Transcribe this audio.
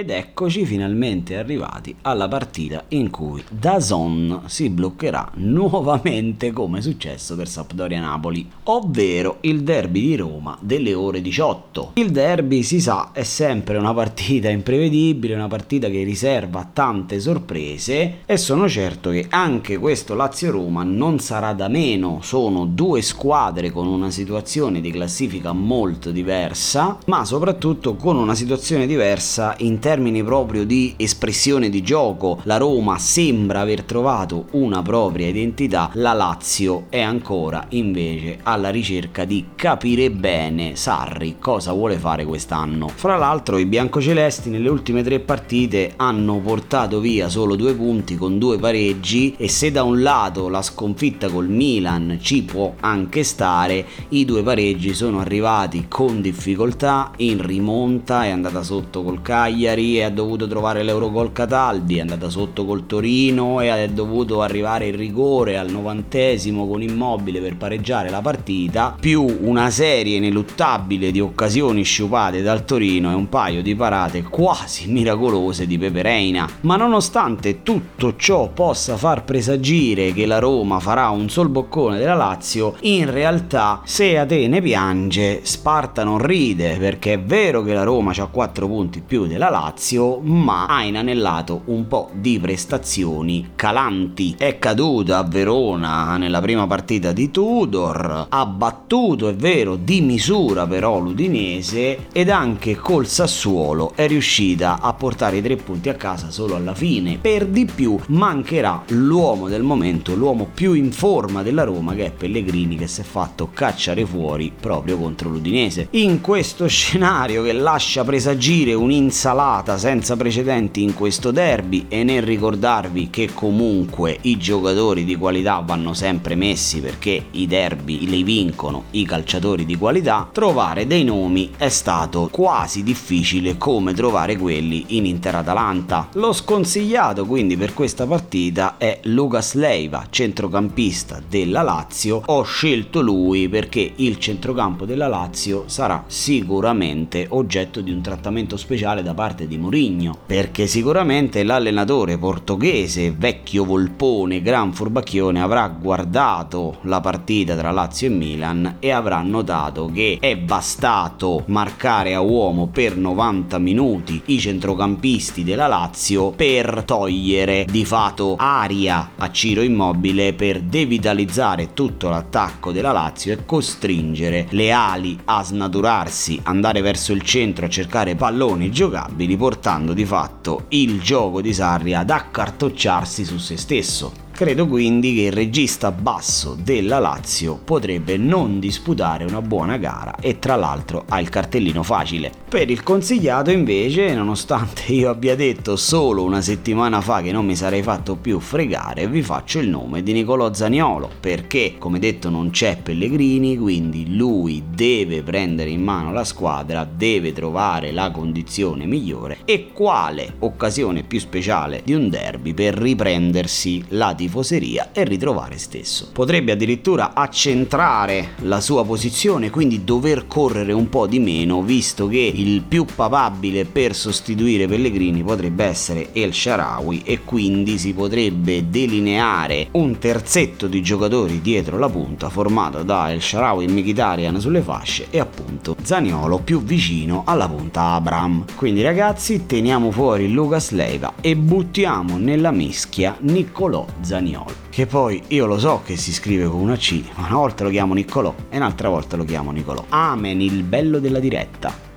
Ed eccoci finalmente arrivati alla partita in cui Dazon si bloccherà nuovamente come è successo per Sampdoria Napoli, ovvero il derby di Roma delle ore 18. Il derby si sa è sempre una partita imprevedibile, una partita che riserva tante sorprese e sono certo che anche questo Lazio-Roma non sarà da meno, sono due squadre con una situazione di classifica molto diversa, ma soprattutto con una situazione diversa in termini termini proprio di espressione di gioco, la Roma sembra aver trovato una propria identità, la Lazio è ancora invece alla ricerca di capire bene Sarri cosa vuole fare quest'anno. Fra l'altro i biancocelesti nelle ultime tre partite hanno portato via solo due punti con due pareggi e se da un lato la sconfitta col Milan ci può anche stare, i due pareggi sono arrivati con difficoltà in rimonta, è andata sotto col Cagliari E ha dovuto trovare l'Eurogol Cataldi, è andata sotto col Torino e ha dovuto arrivare in rigore al novantesimo con Immobile per pareggiare la partita, più una serie ineluttabile di occasioni sciupate dal Torino e un paio di parate quasi miracolose di Pepereina. Ma nonostante tutto ciò possa far presagire che la Roma farà un sol boccone della Lazio, in realtà se Atene piange, Sparta non ride, perché è vero che la Roma ha 4 punti più della Lazio, Lazio, ma ha inanellato un po' di prestazioni calanti. È caduta a Verona nella prima partita di Tudor, ha battuto, è vero, di misura però l'Udinese ed anche col Sassuolo è riuscita a portare i tre punti a casa solo alla fine. Per di più mancherà l'uomo del momento, l'uomo più in forma della Roma che è Pellegrini che si è fatto cacciare fuori proprio contro l'Udinese. In questo scenario che lascia presagire un'insalata giocata senza precedenti in questo derby e nel ricordarvi che comunque i giocatori di qualità vanno sempre messi perché i derby li vincono i calciatori di qualità, trovare dei nomi è stato quasi difficile come trovare quelli in Inter Atalanta. Lo sconsigliato quindi per questa partita è Lucas Leiva, centrocampista della Lazio. Ho scelto lui perché il centrocampo della Lazio sarà sicuramente oggetto di un trattamento speciale da parte di Mourinho, perché sicuramente l'allenatore portoghese, vecchio volpone, gran furbacchione, avrà guardato la partita tra Lazio e Milan e avrà notato che è bastato marcare a uomo per 90 minuti i centrocampisti della Lazio per togliere di fatto aria a Ciro Immobile per devitalizzare tutto l'attacco della Lazio e costringere le ali a snaturarsi, andare verso il centro a cercare palloni giocabili portando di fatto il gioco di Sarri ad accartocciarsi su se stesso. Credo quindi che il regista basso della Lazio potrebbe non disputare una buona gara e tra l'altro ha il cartellino facile. Per il consigliato invece, nonostante io abbia detto solo una settimana fa che non mi sarei fatto più fregare, vi faccio il nome di Nicolò Zaniolo, perché come detto non c'è Pellegrini, quindi lui deve prendere in mano la squadra, deve trovare la condizione migliore e quale occasione più speciale di un derby per riprendersi la tifoseria tifoseria e ritrovare stesso. Potrebbe addirittura accentrare la sua posizione, quindi dover correre un po' di meno, visto che il più papabile per sostituire Pellegrini potrebbe essere El Sharawi e quindi si potrebbe delineare un terzetto di giocatori dietro la punta formato da El Sharawi e Mkhitaryan sulle fasce e appunto Zaniolo più vicino alla punta Abram. Quindi ragazzi teniamo fuori Lucas Leiva e buttiamo nella mischia Niccolò Zaniolo. Zaniolo. Che poi io lo so che si scrive con una C, ma una volta lo chiamo Niccolò e un'altra volta lo chiamo Nicolò. Amen, il bello della diretta.